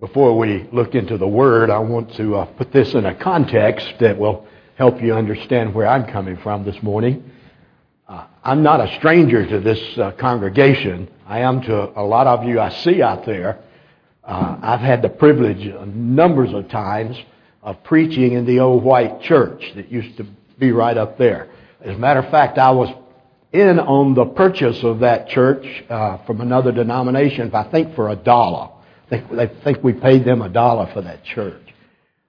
Before we look into the Word, I want to uh, put this in a context that will help you understand where I'm coming from this morning. Uh, I'm not a stranger to this uh, congregation. I am to a lot of you I see out there. Uh, I've had the privilege numbers of times of preaching in the old white church that used to be right up there. As a matter of fact, I was in on the purchase of that church uh, from another denomination, I think for a dollar. They, they think we paid them a dollar for that church.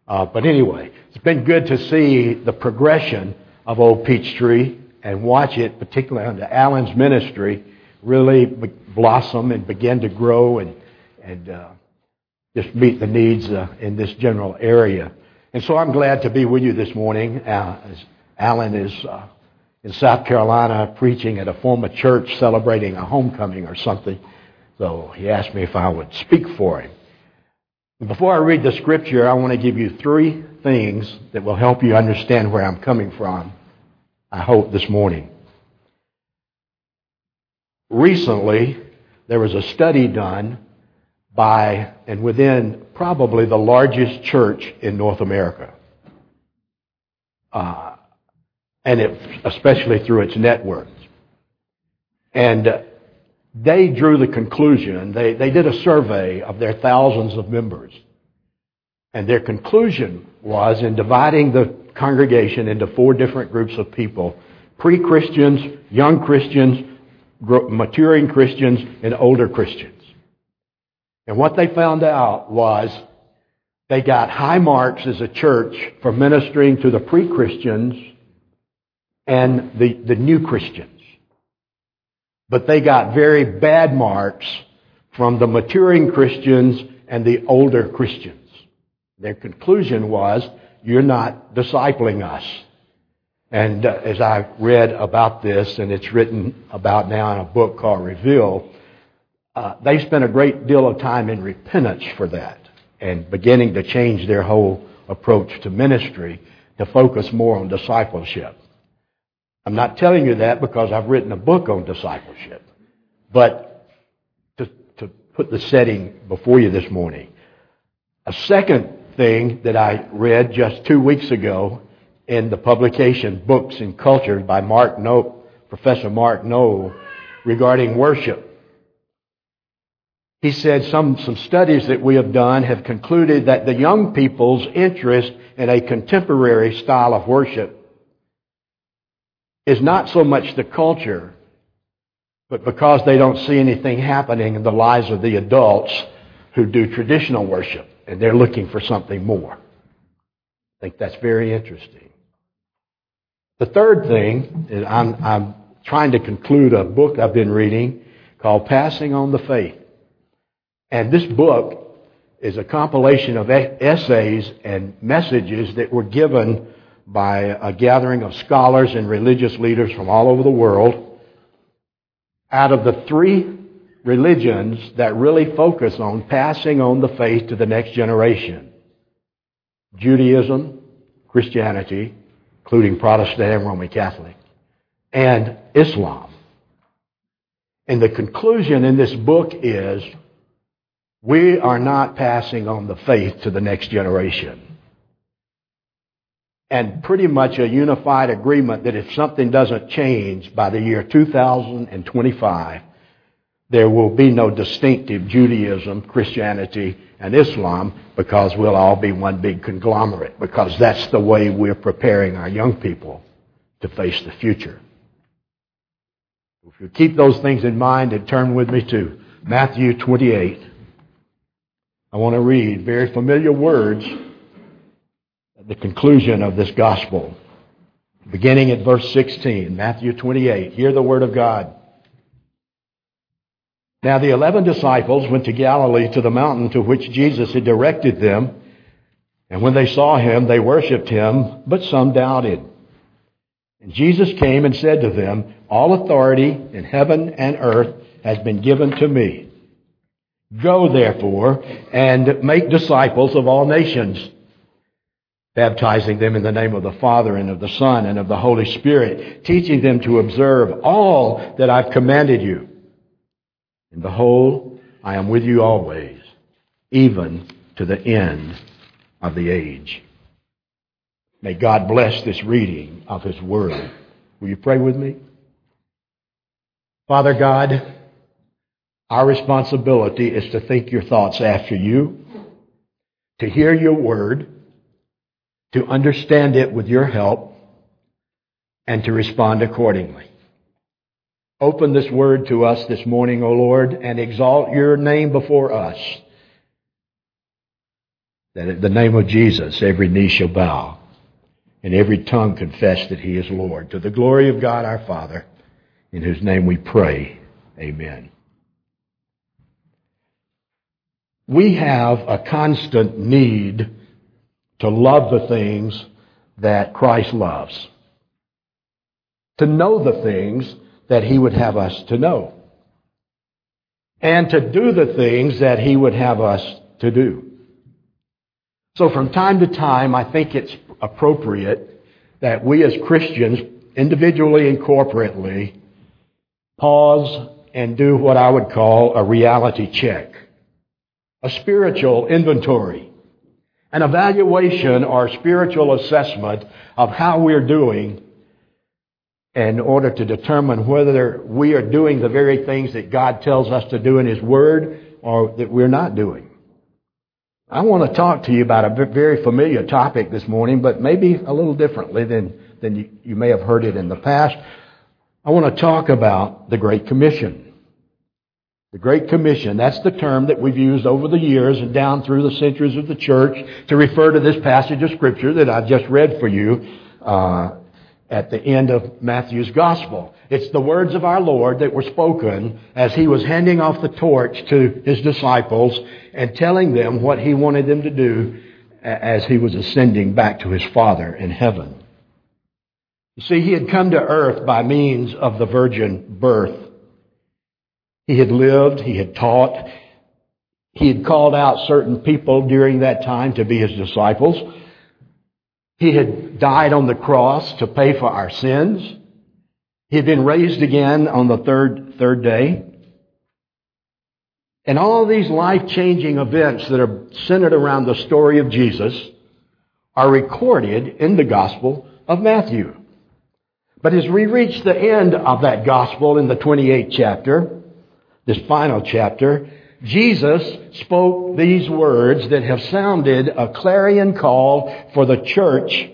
Uh, but anyway, it's been good to see the progression of Old Peachtree and watch it, particularly under Alan's ministry, really blossom and begin to grow and, and uh, just meet the needs uh, in this general area. And so I'm glad to be with you this morning. Uh, Alan is uh, in South Carolina preaching at a former church celebrating a homecoming or something. So he asked me if I would speak for him. Before I read the scripture, I want to give you three things that will help you understand where I'm coming from I hope, this morning. Recently, there was a study done by and within probably the largest church in North America. Uh, and it, especially through its networks. And they drew the conclusion, they, they did a survey of their thousands of members. And their conclusion was in dividing the congregation into four different groups of people pre Christians, young Christians, maturing Christians, and older Christians. And what they found out was they got high marks as a church for ministering to the pre Christians and the, the new Christians. But they got very bad marks from the maturing Christians and the older Christians. Their conclusion was you're not discipling us. And uh, as I read about this, and it's written about now in a book called Reveal, uh, they spent a great deal of time in repentance for that and beginning to change their whole approach to ministry to focus more on discipleship. I'm not telling you that because I've written a book on discipleship, but to, to put the setting before you this morning. A second thing that I read just two weeks ago in the publication Books and Culture by Mark Noll, Professor Mark Noll regarding worship. He said some, some studies that we have done have concluded that the young people's interest in a contemporary style of worship is not so much the culture, but because they don't see anything happening in the lives of the adults who do traditional worship and they're looking for something more. I think that's very interesting. The third thing is I'm, I'm trying to conclude a book I've been reading called Passing on the Faith. And this book is a compilation of essays and messages that were given by a gathering of scholars and religious leaders from all over the world. Out of the three religions that really focus on passing on the faith to the next generation Judaism, Christianity, including Protestant and Roman Catholic, and Islam. And the conclusion in this book is we are not passing on the faith to the next generation. And pretty much a unified agreement that if something doesn't change by the year 2025, there will be no distinctive Judaism, Christianity, and Islam because we'll all be one big conglomerate because that's the way we're preparing our young people to face the future. If you keep those things in mind and turn with me to Matthew 28, I want to read very familiar words the conclusion of this gospel. Beginning at verse 16, Matthew 28. Hear the word of God. Now the eleven disciples went to Galilee to the mountain to which Jesus had directed them. And when they saw him, they worshipped him, but some doubted. And Jesus came and said to them, All authority in heaven and earth has been given to me. Go therefore and make disciples of all nations, baptizing them in the name of the Father and of the Son and of the Holy Spirit, teaching them to observe all that I've commanded you. And behold, I am with you always, even to the end of the age. May God bless this reading of His Word. Will you pray with me? Father God, our responsibility is to think your thoughts after you, to hear your Word, to understand it with your help, and to respond accordingly. Open this Word to us this morning, O Lord, and exalt your name before us that at the name of Jesus every knee shall bow and every tongue confess that he is Lord. To the glory of God our Father, in whose name we pray. Amen. We have a constant need to love the things that Christ loves, to know the things that he would have us to know, and to do the things that he would have us to do. So from time to time, I think it's appropriate that we as Christians, individually and corporately, pause and do what I would call a reality check, a spiritual inventory, an evaluation or spiritual assessment of how we're doing in order to determine whether we are doing the very things that God tells us to do in His Word or that we're not doing. I want to talk to you about a very familiar topic this morning, but maybe a little differently than, than you, you may have heard it in the past. I want to talk about the Great Commission. The Great Commission, that's the term that we've used over the years and down through the centuries of the church to refer to this passage of Scripture that I've just read for you. Uh, at the end of Matthew's gospel. It's the words of our Lord that were spoken as he was handing off the torch to his disciples and telling them what he wanted them to do as he was ascending back to his Father in heaven. You see, he had come to earth by means of the virgin birth. He had lived, he had taught, he had called out certain people during that time to be his disciples. He had died on the cross to pay for our sins. He had been raised again on the third, third day. And all these life-changing events that are centered around the story of Jesus are recorded in the Gospel of Matthew. But as we reach the end of that Gospel in the 28th chapter, this final chapter, Jesus spoke these words that have sounded a clarion call for the church.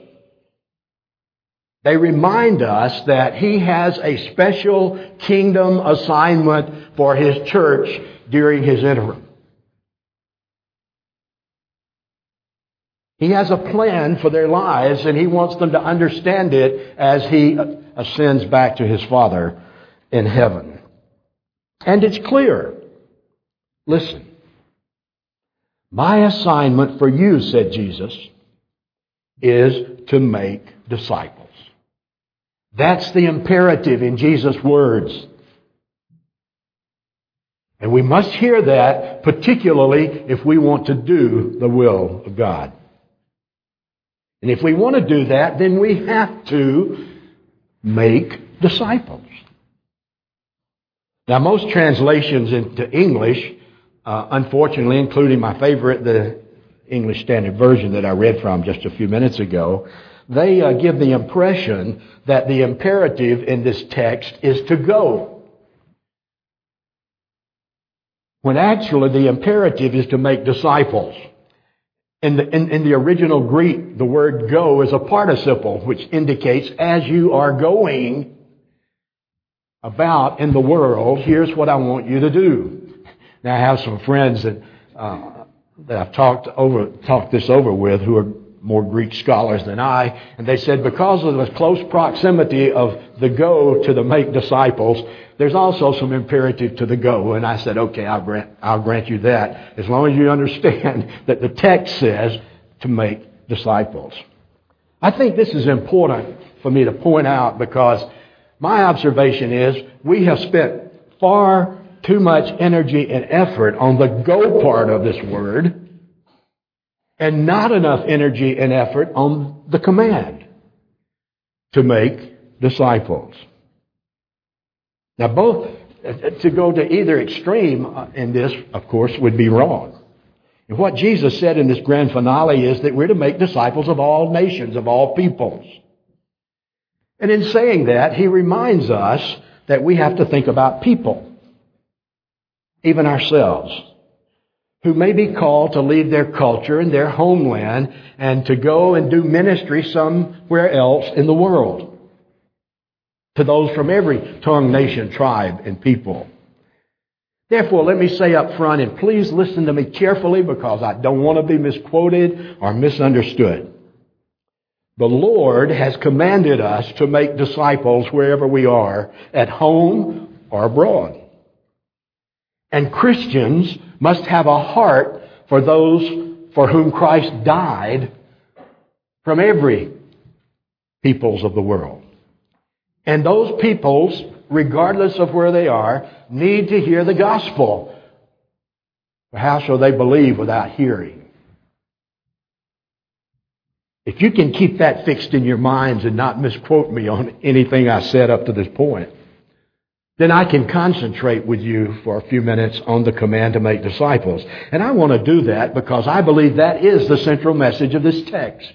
They remind us that He has a special kingdom assignment for His church during His interim. He has a plan for their lives and He wants them to understand it as He ascends back to His Father in heaven. And it's clear Listen. My assignment for you, said Jesus, is to make disciples. That's the imperative in Jesus' words. And we must hear that, particularly if we want to do the will of God. And if we want to do that, then we have to make disciples. Now, most translations into English uh, unfortunately, including my favorite, the English Standard Version that I read from just a few minutes ago, they uh, give the impression that the imperative in this text is to go. When actually the imperative is to make disciples. In the, in, in the original Greek, the word go is a participle, which indicates as you are going about in the world, here's what I want you to do. Now I have some friends that uh, that I've talked over talked this over with who are more Greek scholars than I, and they said because of the close proximity of the go to the make disciples, there's also some imperative to the go. And I said, okay, I'll grant, I'll grant you that, as long as you understand that the text says to make disciples. I think this is important for me to point out because my observation is we have spent far too much energy and effort on the go part of this word and not enough energy and effort on the command to make disciples. Now, both to go to either extreme in this, of course, would be wrong. And what Jesus said in this grand finale is that we're to make disciples of all nations, of all peoples. And in saying that, he reminds us that we have to think about people, even ourselves, who may be called to leave their culture and their homeland and to go and do ministry somewhere else in the world. To those from every tongue, nation, tribe, and people. Therefore, let me say up front, and please listen to me carefully because I don't want to be misquoted or misunderstood. The Lord has commanded us to make disciples wherever we are, at home or abroad. And Christians must have a heart for those for whom Christ died from every peoples of the world. And those peoples, regardless of where they are, need to hear the gospel. How shall they believe without hearing? If you can keep that fixed in your minds and not misquote me on anything I said up to this point, then I can concentrate with you for a few minutes on the command to make disciples. And I want to do that because I believe that is the central message of this text.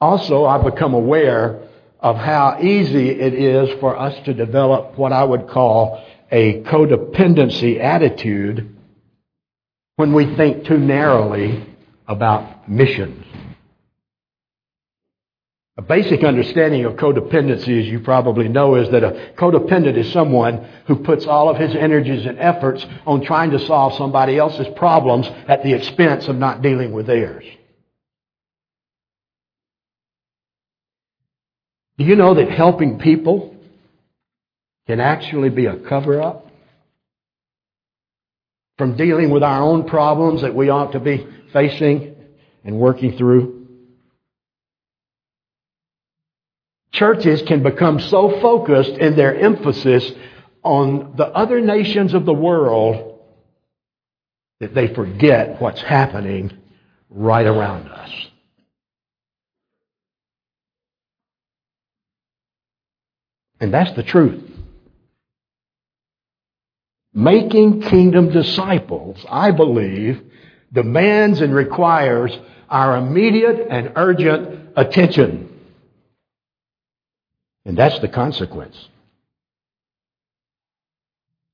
Also, I've become aware of how easy it is for us to develop what I would call a codependency attitude when we think too narrowly about missions. A basic understanding of codependency, as you probably know, is that a codependent is someone who puts all of his energies and efforts on trying to solve somebody else's problems at the expense of not dealing with theirs. Do you know that helping people can actually be a cover up from dealing with our own problems that we ought to be facing and working through. Churches can become so focused in their emphasis on the other nations of the world that they forget what's happening right around us. And that's the truth. Making kingdom disciples, I believe, demands and requires our immediate and urgent attention. And that's the consequence.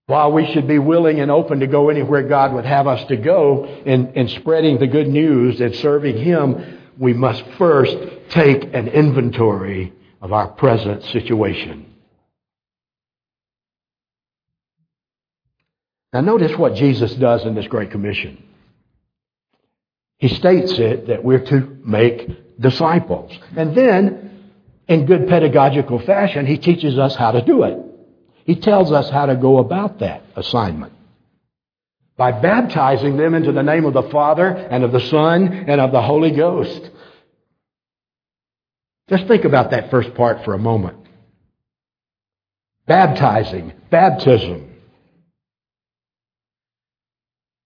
While we should be willing and open to go anywhere God would have us to go in, in spreading the good news and serving Him, we must first take an inventory of our present situation. Now, notice what Jesus does in this Great Commission. He states it that we're to make disciples. And then, in good pedagogical fashion, he teaches us how to do it. He tells us how to go about that assignment. By baptizing them into the name of the Father and of the Son and of the Holy Ghost. Just think about that first part for a moment. Baptizing, baptism.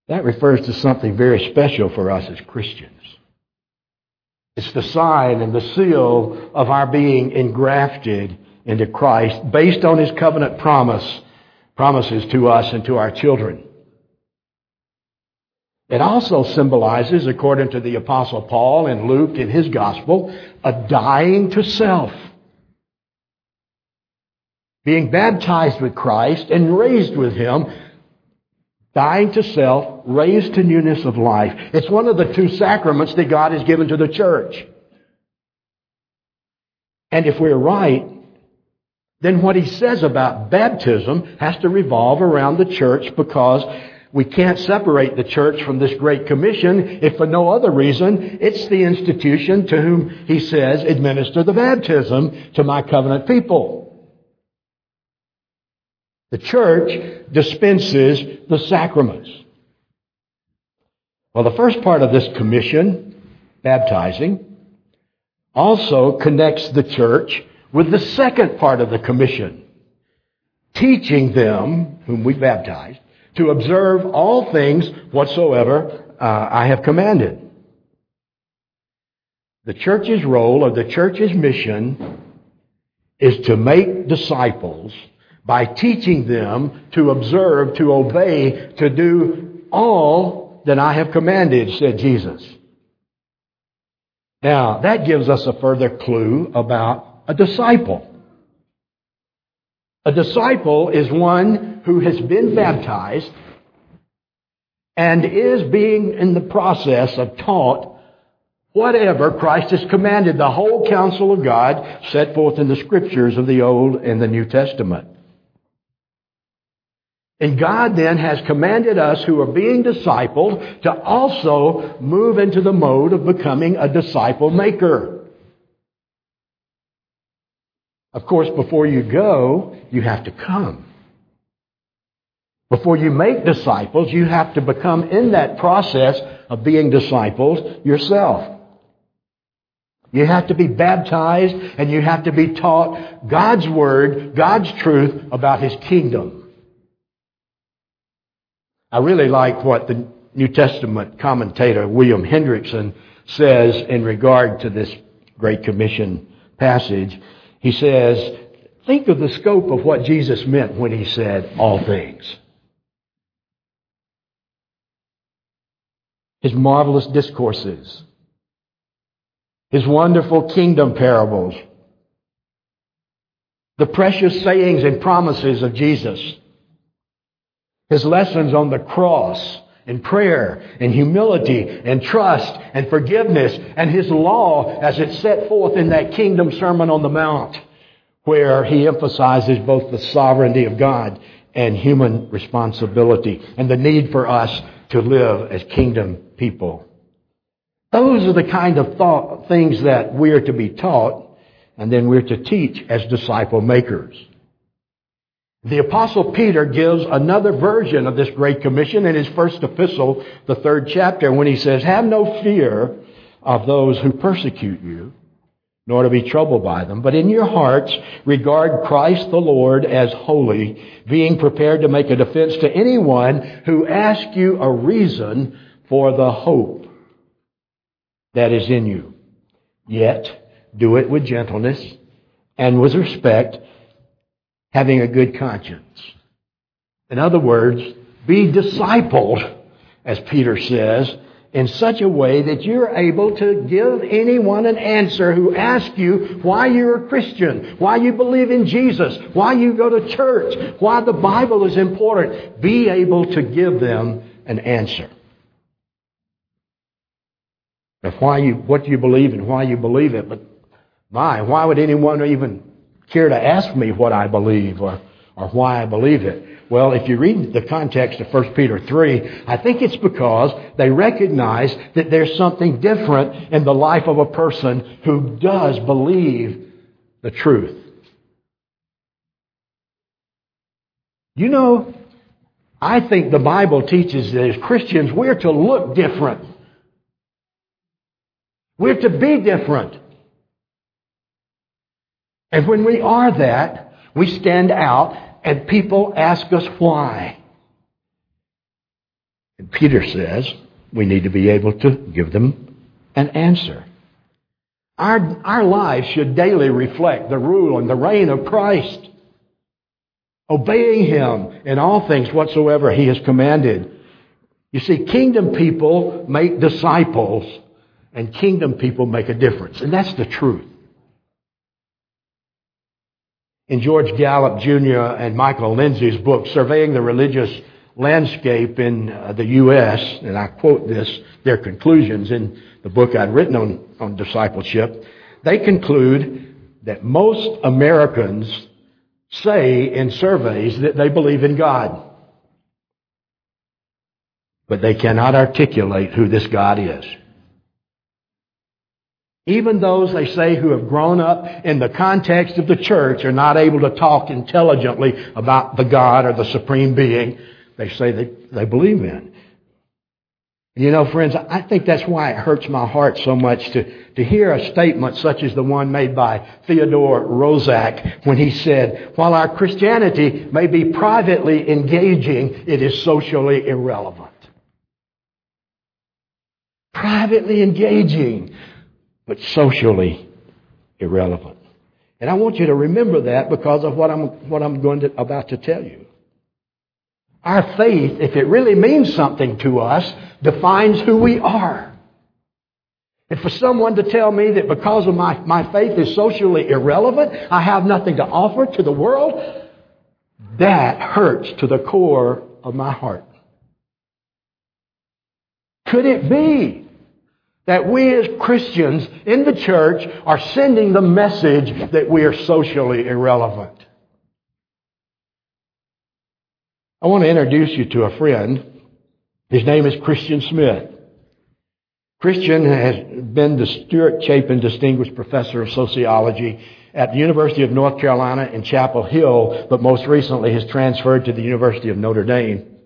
That refers to something very special for us as Christians. It's the sign and the seal of our being engrafted into Christ based on his covenant promise, promises to us and to our children. It also symbolizes, according to the apostle Paul and Luke in his gospel, a dying to self. Being baptized with Christ and raised with him Dying to self, raised to newness of life. It's one of the two sacraments that God has given to the church. And if we're right, then what he says about baptism has to revolve around the church because we can't separate the church from this great commission if for no other reason it's the institution to whom he says administer the baptism to my covenant people. The church dispenses the sacraments. Well, the first part of this commission, baptizing, also connects the church with the second part of the commission, teaching them, whom we baptized, to observe all things whatsoever uh, I have commanded. The church's role or the church's mission is to make disciples by teaching them to observe, to obey, to do all that I have commanded, said Jesus. Now, that gives us a further clue about a disciple. A disciple is one who has been baptized and is being in the process of taught whatever Christ has commanded, the whole counsel of God set forth in the scriptures of the Old and the New Testament. And God then has commanded us who are being discipled to also move into the mode of becoming a disciple maker. Of course, before you go, you have to come. Before you make disciples, you have to become in that process of being disciples yourself. You have to be baptized and you have to be taught God's Word, God's truth about His kingdom. I really like what the New Testament commentator William Hendriksen says in regard to this Great Commission passage. He says, think of the scope of what Jesus meant when he said all things. His marvelous discourses, his wonderful kingdom parables, the precious sayings and promises of Jesus, his lessons on the cross and prayer and humility and trust and forgiveness and his law as it's set forth in that kingdom sermon on the mount where he emphasizes both the sovereignty of God and human responsibility and the need for us to live as kingdom people. Those are the kind of thought, things that we're to be taught and then we're to teach as disciple makers. The apostle Peter gives another version of this great commission in his first epistle, the third chapter, when he says, have no fear of those who persecute you, nor to be troubled by them, but in your hearts regard Christ the Lord as holy, being prepared to make a defense to anyone who asks you a reason for the hope that is in you. Yet, do it with gentleness and with respect, having a good conscience. In other words, be discipled, as Peter says, in such a way that you're able to give anyone an answer who asks you why you're a Christian, why you believe in Jesus, why you go to church, why the Bible is important. Be able to give them an answer of why you, what do you believe and why you believe it. But my, why would anyone even care to ask me what I believe or, or why I believe it? Well, if you read the context of 1 Peter 3, I think it's because they recognize that there's something different in the life of a person who does believe the truth. You know, I think the Bible teaches that as Christians we're to look different. We're to be different. And when we are that, we stand out and people ask us why. And Peter says we need to be able to give them an answer. Our, our lives should daily reflect the rule and the reign of Christ, obeying Him in all things whatsoever He has commanded. You see, kingdom people make disciples and kingdom people make a difference. And that's the truth. In George Gallup Jr. and Michael Lindsay's book, Surveying the Religious Landscape in uh, the U.S., and I quote this, their conclusions in the book I'd written on, on discipleship, they conclude that most Americans say in surveys that they believe in God. But they cannot articulate who this God is. Even those, they say, who have grown up in the context of the church are not able to talk intelligently about the God or the supreme being they say they, they believe in. You know, friends, I think that's why it hurts my heart so much to, to hear a statement such as the one made by Theodore Roszak when he said, while our Christianity may be privately engaging, it is socially irrelevant. Privately engaging, but socially irrelevant. And I want you to remember that because of what I'm, what I'm going to, about to tell you. Our faith, if it really means something to us, defines who we are. And for someone to tell me that because of my, my faith is socially irrelevant, I have nothing to offer to the world, that hurts to the core of my heart. Could it be that we as Christians in the church are sending the message that we are socially irrelevant? I want to introduce you to a friend. His name is Christian Smith. Christian has been the Stuart Chapin Distinguished Professor of Sociology at the University of North Carolina in Chapel Hill, but most recently has transferred to the University of Notre Dame.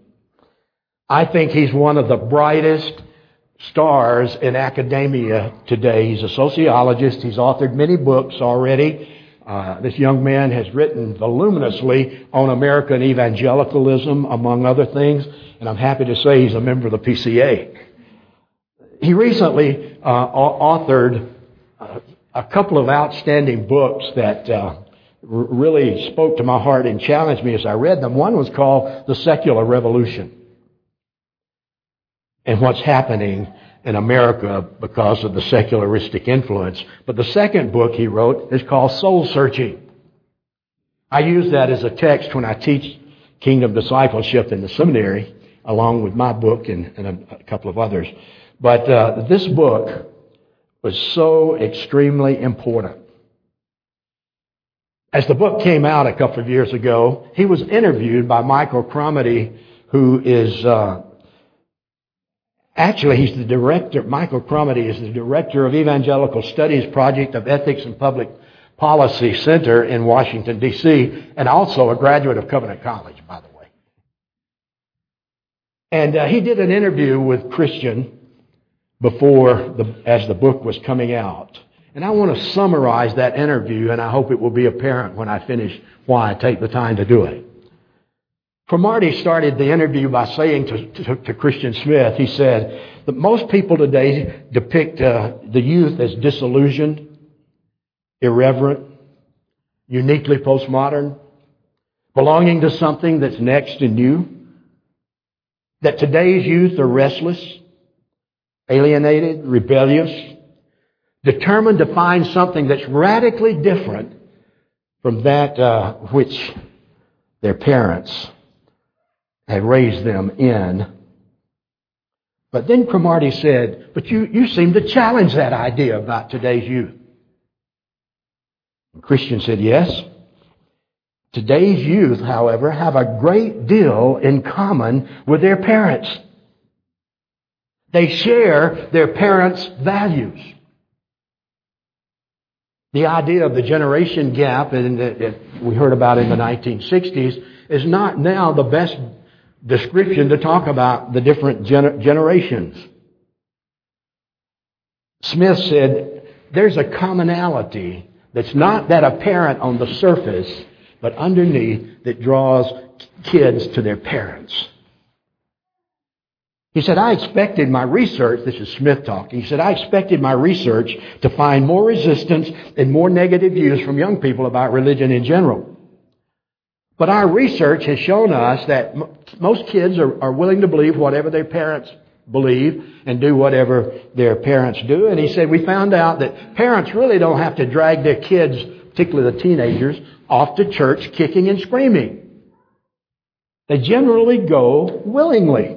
I think he's one of the brightest stars in academia today. He's a sociologist. He's authored many books already. Uh, this young man has written voluminously on American evangelicalism, among other things, and I'm happy to say he's a member of the PCA. He recently uh, authored uh, a couple of outstanding books that uh, really spoke to my heart and challenged me as I read them. One was called The Secular Revolution and what's happening in America because of the secularistic influence. But the second book he wrote is called Soul Searching. I use that as a text when I teach kingdom discipleship in the seminary, along with my book and, and a, couple of others. But uh, this book was so extremely important. As the book came out a couple of years ago, he was interviewed by Michael Cromartie, who is uh, actually he's the director. Michael Cromartie is the director of Evangelical Studies Project of Ethics and Public Policy Center in Washington D.C., and also a graduate of Covenant College, by the way. And uh, he did an interview with Christian before the, as the book was coming out. And I want to summarize that interview, and I hope it will be apparent when I finish why I take the time to do it. Cromartie started the interview by saying to, to, to, Christian Smith, he said that most people today depict uh, the youth as disillusioned, irreverent, uniquely postmodern, belonging to something that's next and new. That today's youth are restless, alienated, rebellious, determined to find something that's radically different from that uh, which their parents had raised them in. But then Cromartie said, but you, you seem to challenge that idea about today's youth. And Christian said, yes. Today's youth, however, have a great deal in common with their parents. They share their parents' values. The idea of the generation gap that we heard about in the 1960s is not now the best description to talk about the different gener- generations. Smith said there's a commonality that's not that apparent on the surface, but underneath that draws kids to their parents. He said, I expected my research, this is Smith talking, he said, I expected my research to find more resistance and more negative views from young people about religion in general. But our research has shown us that m- most kids are, are willing to believe whatever their parents believe and do whatever their parents do. And he said, we found out that parents really don't have to drag their kids, particularly the teenagers, off to church kicking and screaming. They generally go willingly.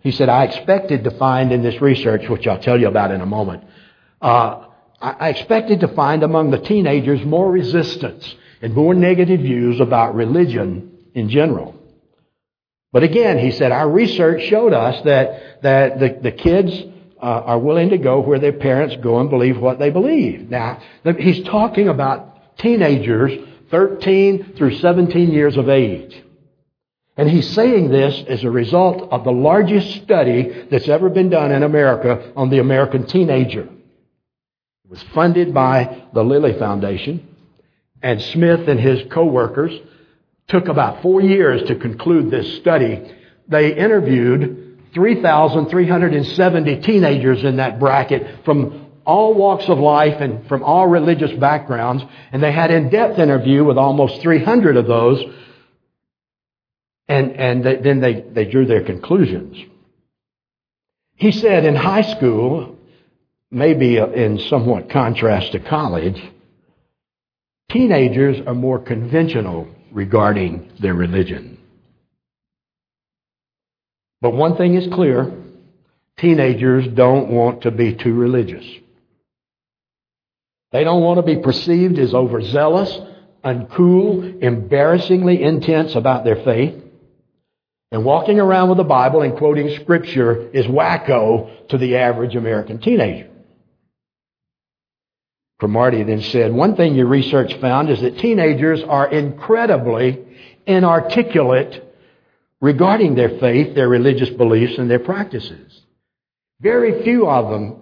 He said, I expected to find in this research, which I'll tell you about in a moment, uh, I expected to find among the teenagers more resistance and more negative views about religion in general. But again, he said, our research showed us that, that the, the kids uh, are willing to go where their parents go and believe what they believe. Now, he's talking about teenagers 13 through 17 years of age. And he's saying this as a result of the largest study that's ever been done in America on the American teenager. It was funded by the Lilly Foundation, and Smith and his co-workers took about four years to conclude this study. They interviewed 3,370 teenagers in that bracket from all walks of life and from all religious backgrounds, and they had in-depth interview with almost 300 of those and, and they, then they, they drew their conclusions. He said in high school, maybe in somewhat contrast to college, teenagers are more conventional regarding their religion. But one thing is clear teenagers don't want to be too religious. They don't want to be perceived as overzealous, uncool, embarrassingly intense about their faith. And walking around with the Bible and quoting Scripture is wacko to the average American teenager. Cromartie then said, one thing your research found is that teenagers are incredibly inarticulate regarding their faith, their religious beliefs, and their practices. Very few of them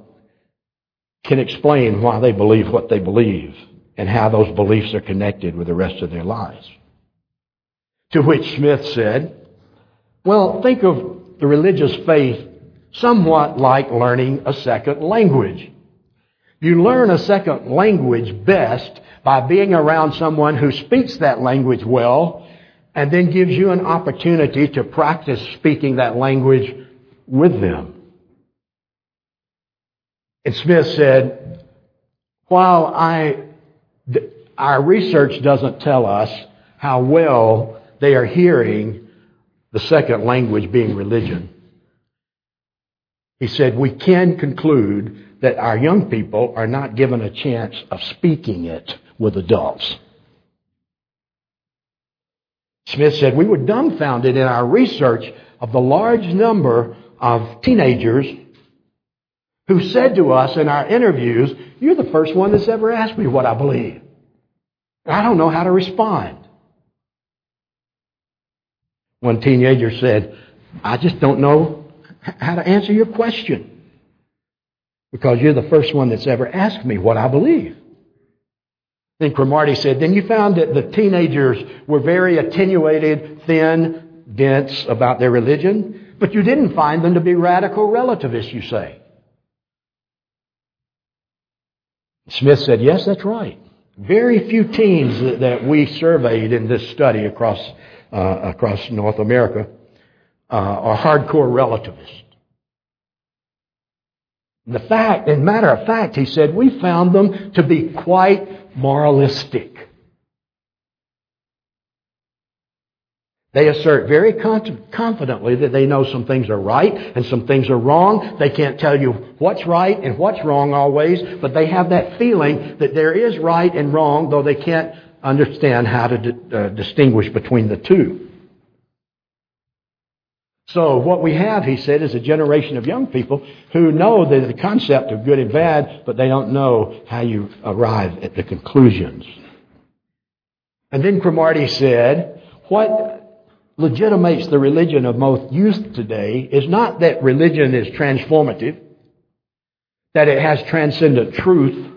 can explain why they believe what they believe and how those beliefs are connected with the rest of their lives. To which Smith said, well, think of the religious faith somewhat like learning a second language. You learn a second language best by being around someone who speaks that language well and then gives you an opportunity to practice speaking that language with them. And Smith said, while I, our research doesn't tell us how well they are hearing the second language being religion. He said, we can conclude that our young people are not given a chance of speaking it with adults. Smith said, we were dumbfounded in our research of the large number of teenagers who said to us in our interviews, you're the first one that's ever asked me what I believe. I don't know how to respond. One teenager said, I just don't know how to answer your question because you're the first one that's ever asked me what I believe. Then Cromartie said, then you found that the teenagers were very attenuated, thin, dense about their religion, but you didn't find them to be radical relativists, you say. Smith said, yes, that's right. Very few teens that we surveyed in this study across uh, across North America uh, are hardcore relativists. The fact, in matter of fact, he said, we found them to be quite moralistic. They assert very confidently that they know some things are right and some things are wrong. They can't tell you what's right and what's wrong always, but they have that feeling that there is right and wrong, though they can't understand how to uh, distinguish between the two. So what we have, he said, is a generation of young people who know the concept of good and bad, but they don't know how you arrive at the conclusions. And then Cromartie said, what legitimates the religion of most youth today is not that religion is transformative, that it has transcendent truth,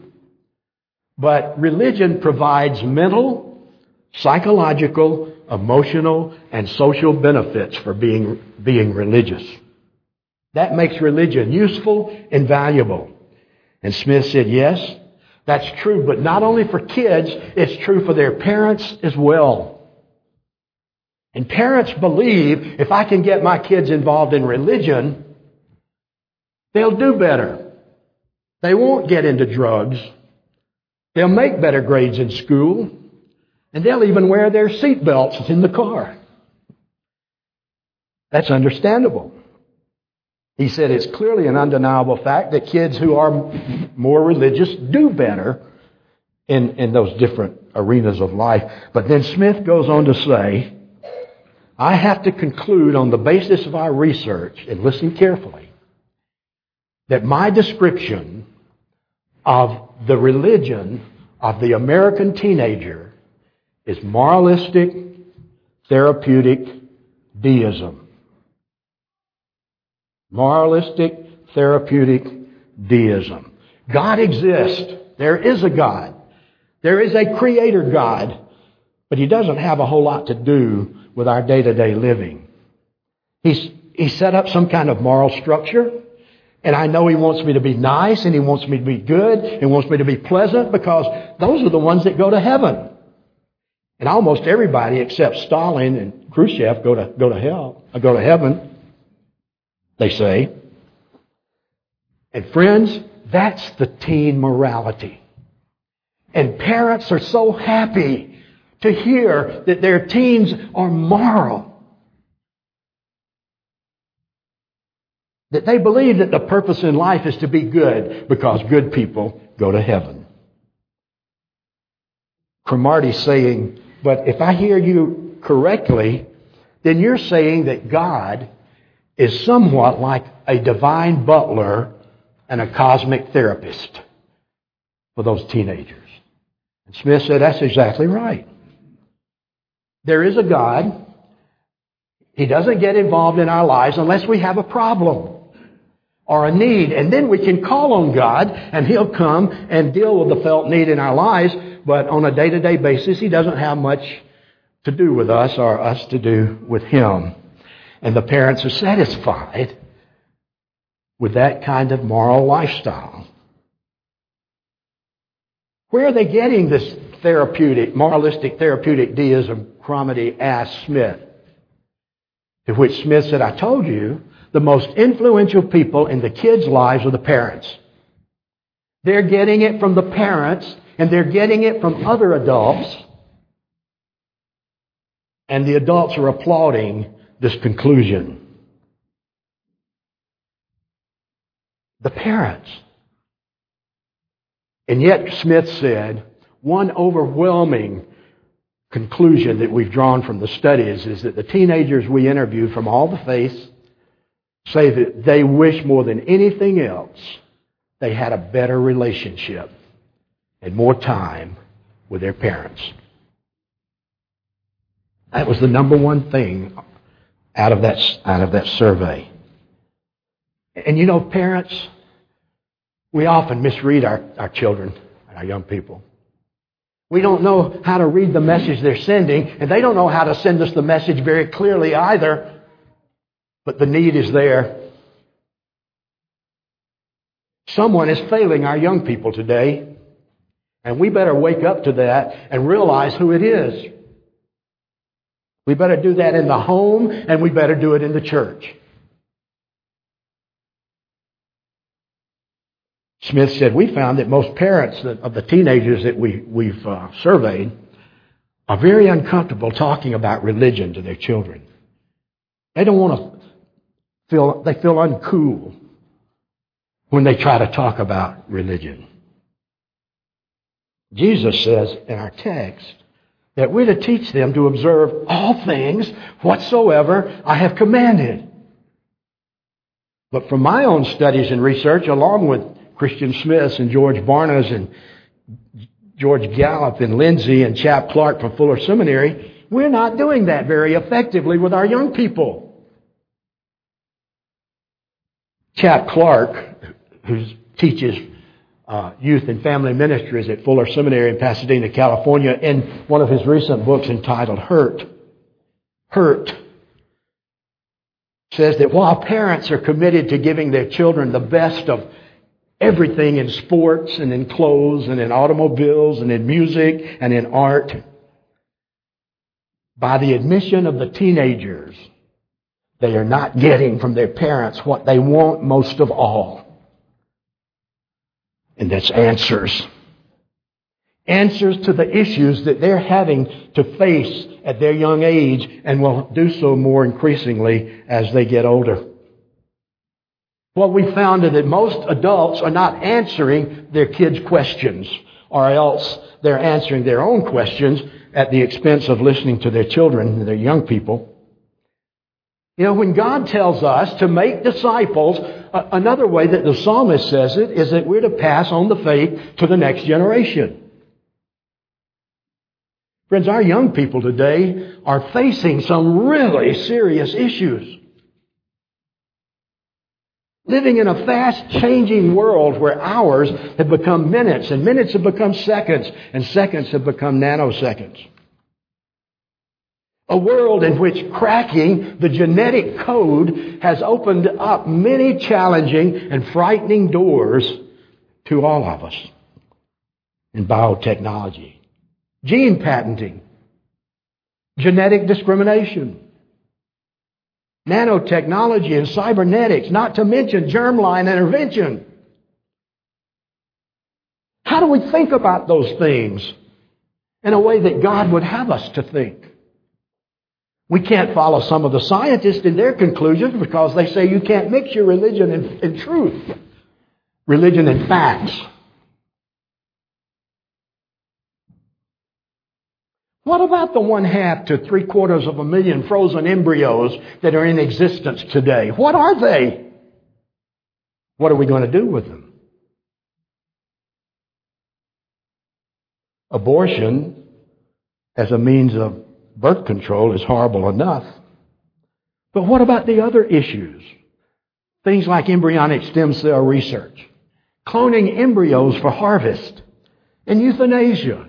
but religion provides mental, psychological, emotional, and social benefits for being, being religious. That makes religion useful and valuable. And Smith said, yes, that's true, but not only for kids, it's true for their parents as well. And parents believe if I can get my kids involved in religion, they'll do better. They won't get into drugs. They'll make better grades in school, and they'll even wear their seat belts in the car. That's understandable. He said it's clearly an undeniable fact that kids who are more religious do better in, in those different arenas of life. But then Smith goes on to say, I have to conclude on the basis of our research, and listen carefully, that my description of the religion of the American teenager is moralistic, therapeutic, deism. Moralistic, therapeutic deism. God exists. There is a God. There is a creator God. But he doesn't have a whole lot to do with our day to day living. He's, he set up some kind of moral structure. And I know he wants me to be nice and he wants me to be good and wants me to be pleasant because those are the ones that go to heaven. And almost everybody except Stalin and Khrushchev go to, go to hell, go to heaven, they say. And friends, that's the teen morality. And parents are so happy to hear that their teens are moral. That they believe that the purpose in life is to be good because good people go to heaven. Cromartie's saying, but if I hear you correctly, then you're saying that God is somewhat like a divine butler and a cosmic therapist for those teenagers. And Smith said, That's exactly right. There is a God. He doesn't get involved in our lives unless we have a problem or a need. And then we can call on God and He'll come and deal with the felt need in our lives. But on a day to day basis, He doesn't have much to do with us or us to do with Him. And the parents are satisfied with that kind of moral lifestyle. Where are they getting this therapeutic, moralistic therapeutic deism? Cromartie asked Smith. To which Smith said, I told you, the most influential people in the kids' lives are the parents. They're getting it from the parents, and they're getting it from other adults. And the adults are applauding this conclusion. The parents. And yet, Smith said, one overwhelming conclusion that we've drawn from the studies is that the teenagers we interviewed from all the faiths say that they wish more than anything else they had a better relationship and more time with their parents. That was the number one thing out of that, out of that survey. And you know, parents, we often misread our, our children and our young people. We don't know how to read the message they're sending, and they don't know how to send us the message very clearly either. But the need is there. Someone is failing our young people today, and we better wake up to that and realize who it is. We better do that in the home, and we better do it in the church. Smith said, We found that most parents of the teenagers that we, we've uh, surveyed are very uncomfortable talking about religion to their children. They don't want to feel, they feel uncool when they try to talk about religion. Jesus says in our text that we're to teach them to observe all things whatsoever I have commanded. But from my own studies and research, along with Christian Smith and George Barnas and George Gallup and Lindsay and Chap Clark from Fuller Seminary, we're not doing that very effectively with our young people. Chap Clark, who teaches uh, youth and family ministries at Fuller Seminary in Pasadena, California, in one of his recent books entitled Hurt, Hurt, says that while parents are committed to giving their children the best of everything in sports and in clothes and in automobiles and in music and in art. By the admission of the teenagers, they are not getting from their parents what they want most of all. And that's answers. Answers to the issues that they're having to face at their young age and will do so more increasingly as they get older. What we found is that most adults are not answering their kids' questions, or else they're answering their own questions at the expense of listening to their children and their young people. You know, when God tells us to make disciples, another way that the psalmist says it is that we're to pass on the faith to the next generation. Friends, our young people today are facing some really serious issues. Living in a fast changing world where hours have become minutes and minutes have become seconds and seconds have become nanoseconds. A world in which cracking the genetic code has opened up many challenging and frightening doors to all of us in biotechnology. Gene patenting, genetic discrimination, nanotechnology and cybernetics, not to mention germline intervention. How do we think about those things in a way that God would have us to think? We can't follow some of the scientists in their conclusions because they say you can't mix your religion and, and truth, religion and facts. What about the one half to three quarters of a million frozen embryos that are in existence today? What are they? What are we going to do with them? Abortion as a means of birth control is horrible enough. But what about the other issues? Things like embryonic stem cell research, cloning embryos for harvest, and euthanasia.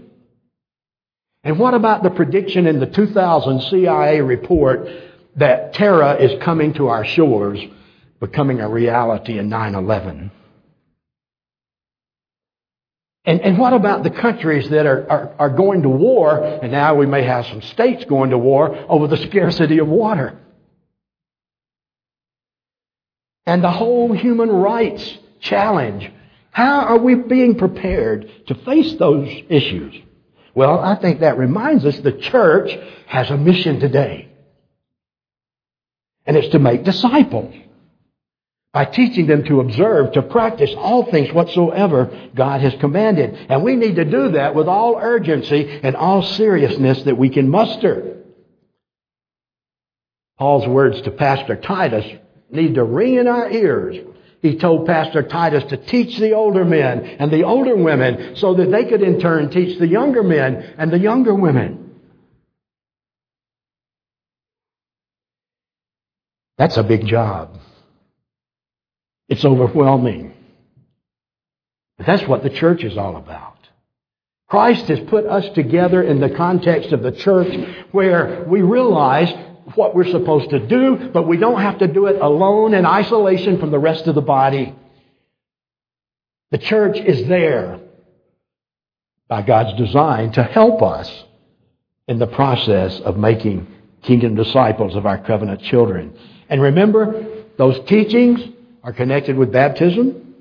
And what about the prediction in the 2000 CIA report that terror is coming to our shores, becoming a reality in 9 11? And, and what about the countries that are, are, are going to war, and now we may have some states going to war over the scarcity of water? And the whole human rights challenge. How are we being prepared to face those issues? Well, I think that reminds us the church has a mission today. And it's to make disciples by teaching them to observe, to practice all things whatsoever God has commanded. And we need to do that with all urgency and all seriousness that we can muster. Paul's words to Pastor Titus need to ring in our ears he told Pastor Titus to teach the older men and the older women so that they could in turn teach the younger men and the younger women. That's a big job. It's overwhelming. But that's what the church is all about. Christ has put us together in the context of the church where we realize what we're supposed to do, but we don't have to do it alone in isolation from the rest of the body. The church is there by God's design to help us in the process of making kingdom disciples of our covenant children. And remember, those teachings are connected with baptism.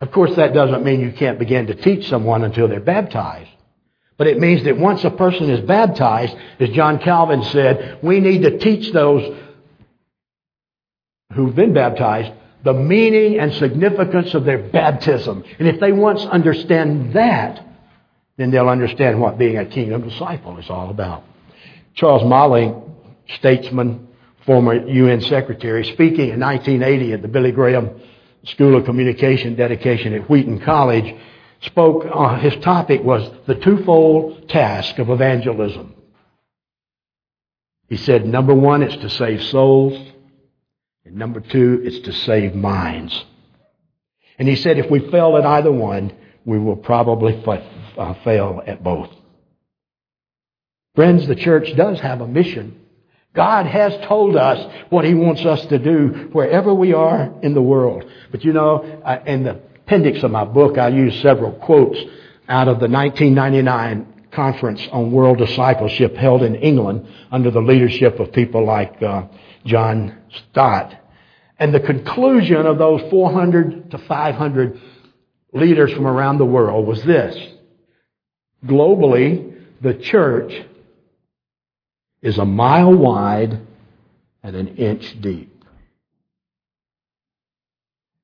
Of course, that doesn't mean you can't begin to teach someone until they're baptized. But it means that once a person is baptized, as John Calvin said, we need to teach those who've been baptized the meaning and significance of their baptism. And if they once understand that, then they'll understand what being a kingdom disciple is all about. Charles Malik, statesman, former UN secretary, speaking in 1980 at the Billy Graham School of Communication dedication at Wheaton College, spoke, uh, his topic was the twofold task of evangelism. He said, number one, it's to save souls. And number two, it's to save minds. And he said, if we fail at either one, we will probably uh, fail at both. Friends, the church does have a mission. God has told us what He wants us to do wherever we are in the world. But you know, in the appendix of my book, I use several quotes out of the 1999 conference on world discipleship held in England under the leadership of people like uh, John Stott. And the conclusion of those 400 to 500 leaders from around the world was this. Globally, the church is a mile wide and an inch deep.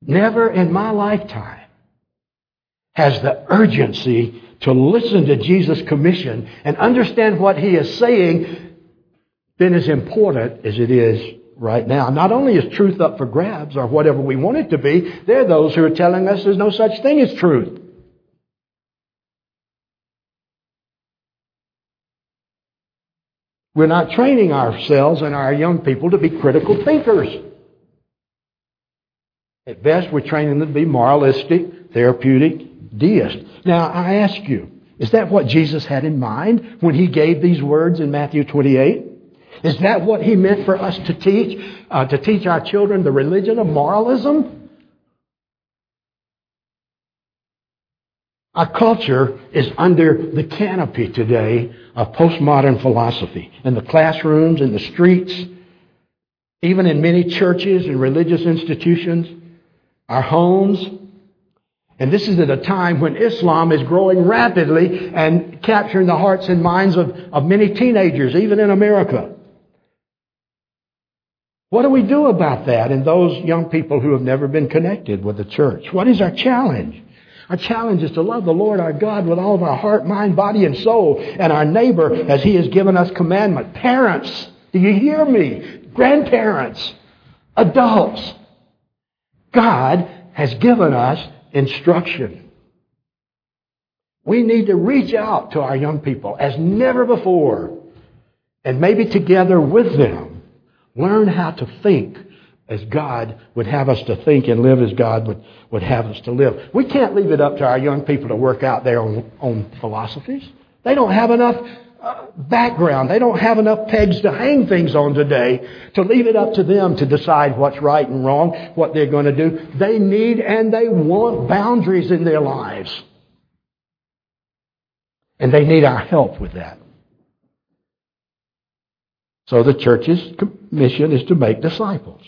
Never in my lifetime has the urgency to listen to Jesus' commission and understand what he is saying been as important as it is right now. Not only is truth up for grabs or whatever we want it to be, there are those who are telling us there's no such thing as truth. We're not training ourselves and our young people to be critical thinkers. At best, we're training them to be moralistic, therapeutic, deists. Now, I ask you, is that what Jesus had in mind when he gave these words in Matthew 28? Is that what he meant for us to teach? Uh, to teach our children the religion of moralism? Our culture is under the canopy today of postmodern philosophy. In the classrooms, in the streets, even in many churches and religious institutions, our homes. And this is at a time when Islam is growing rapidly and capturing the hearts and minds of, of many teenagers, even in America. What do we do about that in those young people who have never been connected with the church? What is our challenge? Our challenge is to love the Lord our God with all of our heart, mind, body, and soul, and our neighbor as He has given us commandment. Parents, do you hear me? Grandparents, adults. God has given us instruction. We need to reach out to our young people as never before and maybe together with them learn how to think as God would have us to think and live as God would, would have us to live. We can't leave it up to our young people to work out their own, own philosophies. They don't have enough uh, background. They don't have enough pegs to hang things on today to leave it up to them to decide what's right and wrong, what they're going to do. They need and they want boundaries in their lives. And they need our help with that. So the church's mission is to make disciples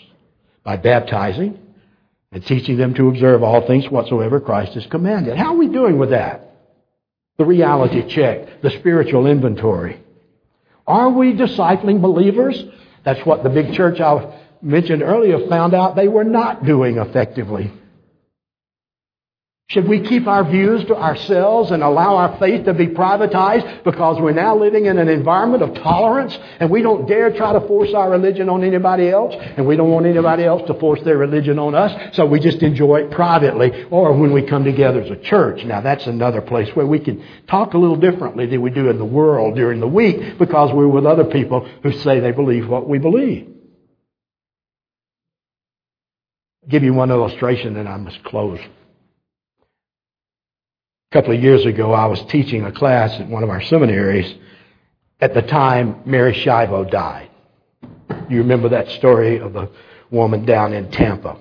by baptizing and teaching them to observe all things whatsoever Christ has commanded. How are we doing with that? The reality check, the spiritual inventory. Are we discipling believers? That's what the big church I mentioned earlier found out they were not doing effectively. Should we keep our views to ourselves and allow our faith to be privatized because we're now living in an environment of tolerance and we don't dare try to force our religion on anybody else and we don't want anybody else to force their religion on us so we just enjoy it privately or when we come together as a church. Now that's another place where we can talk a little differently than we do in the world during the week because we're with other people who say they believe what we believe. I'll give you one illustration and I must close. A couple of years ago, I was teaching a class at one of our seminaries. At the time, Mary Schiavo died. You remember that story of the woman down in Tampa.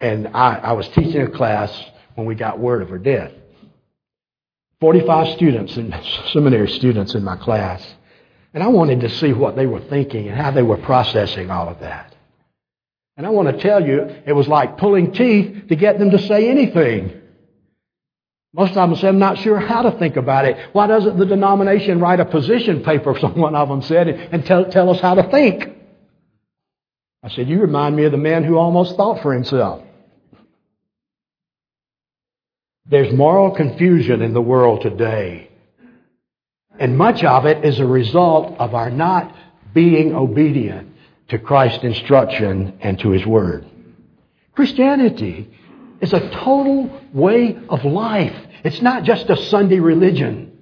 And I, I was teaching a class when we got word of her death. 45 students and seminary students in my class. And I wanted to see what they were thinking and how they were processing all of that. And I want to tell you, it was like pulling teeth to get them to say anything. Most of them said, I'm not sure how to think about it. Why doesn't the denomination write a position paper, some one of them said, and tell, tell us how to think? I said, You remind me of the man who almost thought for himself. There's moral confusion in the world today. And much of it is a result of our not being obedient to Christ's instruction and to His Word. Christianity is a total way of life. It's not just a Sunday religion.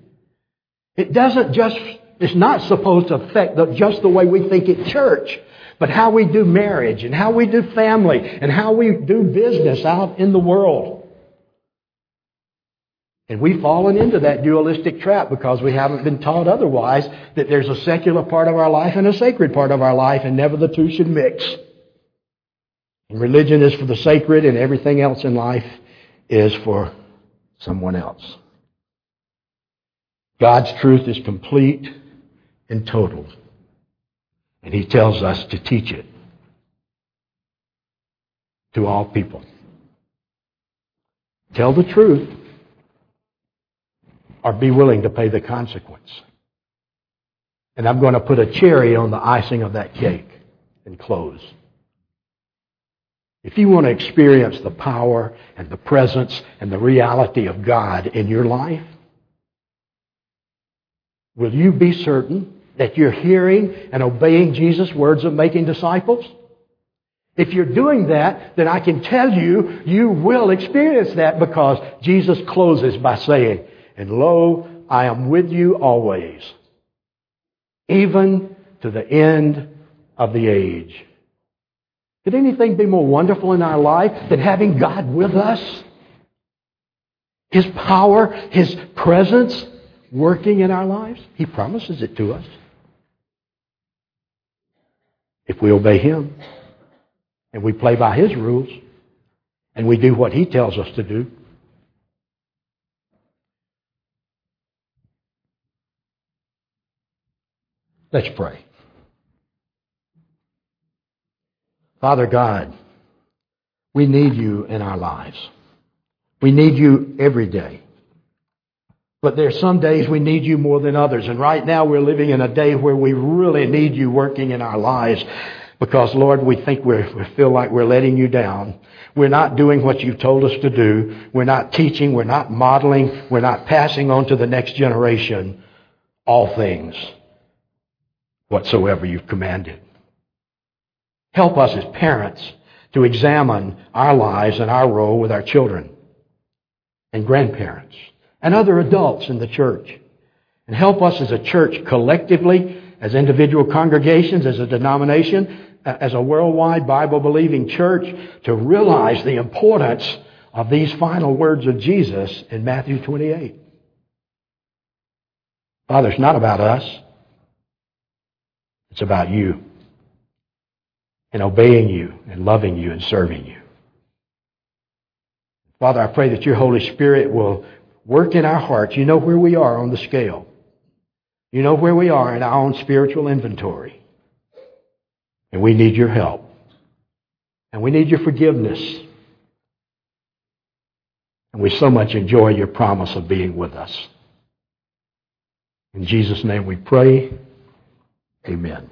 It doesn't just, it's not supposed to affect the, just the way we think at church, but how we do marriage and how we do family and how we do business out in the world. And we've fallen into that dualistic trap because we haven't been taught otherwise that there's a secular part of our life and a sacred part of our life, and never the two should mix. Religion is for the sacred, and everything else in life is for someone else. God's truth is complete and total. And He tells us to teach it to all people. Tell the truth or be willing to pay the consequence. And I'm going to put a cherry on the icing of that cake and close. If you want to experience the power and the presence and the reality of God in your life, will you be certain that you're hearing and obeying Jesus' words of making disciples? If you're doing that, then I can tell you, you will experience that because Jesus closes by saying, And lo, I am with you always, even to the end of the age. Could anything be more wonderful in our life than having God with us? His power, His presence working in our lives? He promises it to us. If we obey Him and we play by His rules and we do what He tells us to do. Let's pray. Father God, we need you in our lives. We need you every day. But there are some days we need you more than others. And right now we're living in a day where we really need you working in our lives. Because Lord, we think we feel like we're letting you down. We're not doing what you've told us to do. We're not teaching. We're not modeling. We're not passing on to the next generation all things whatsoever you've commanded. Help us as parents to examine our lives and our role with our children and grandparents and other adults in the church. And help us as a church collectively, as individual congregations, as a denomination, as a worldwide Bible believing church to realize the importance of these final words of Jesus in Matthew 28. Father, it's not about us. It's about you and obeying you and loving you and serving you. Father, I pray that your Holy Spirit will work in our hearts. You know where we are on the scale. You know where we are in our own spiritual inventory. And we need your help. And we need your forgiveness. And we so much enjoy your promise of being with us. In Jesus' name we pray. Amen.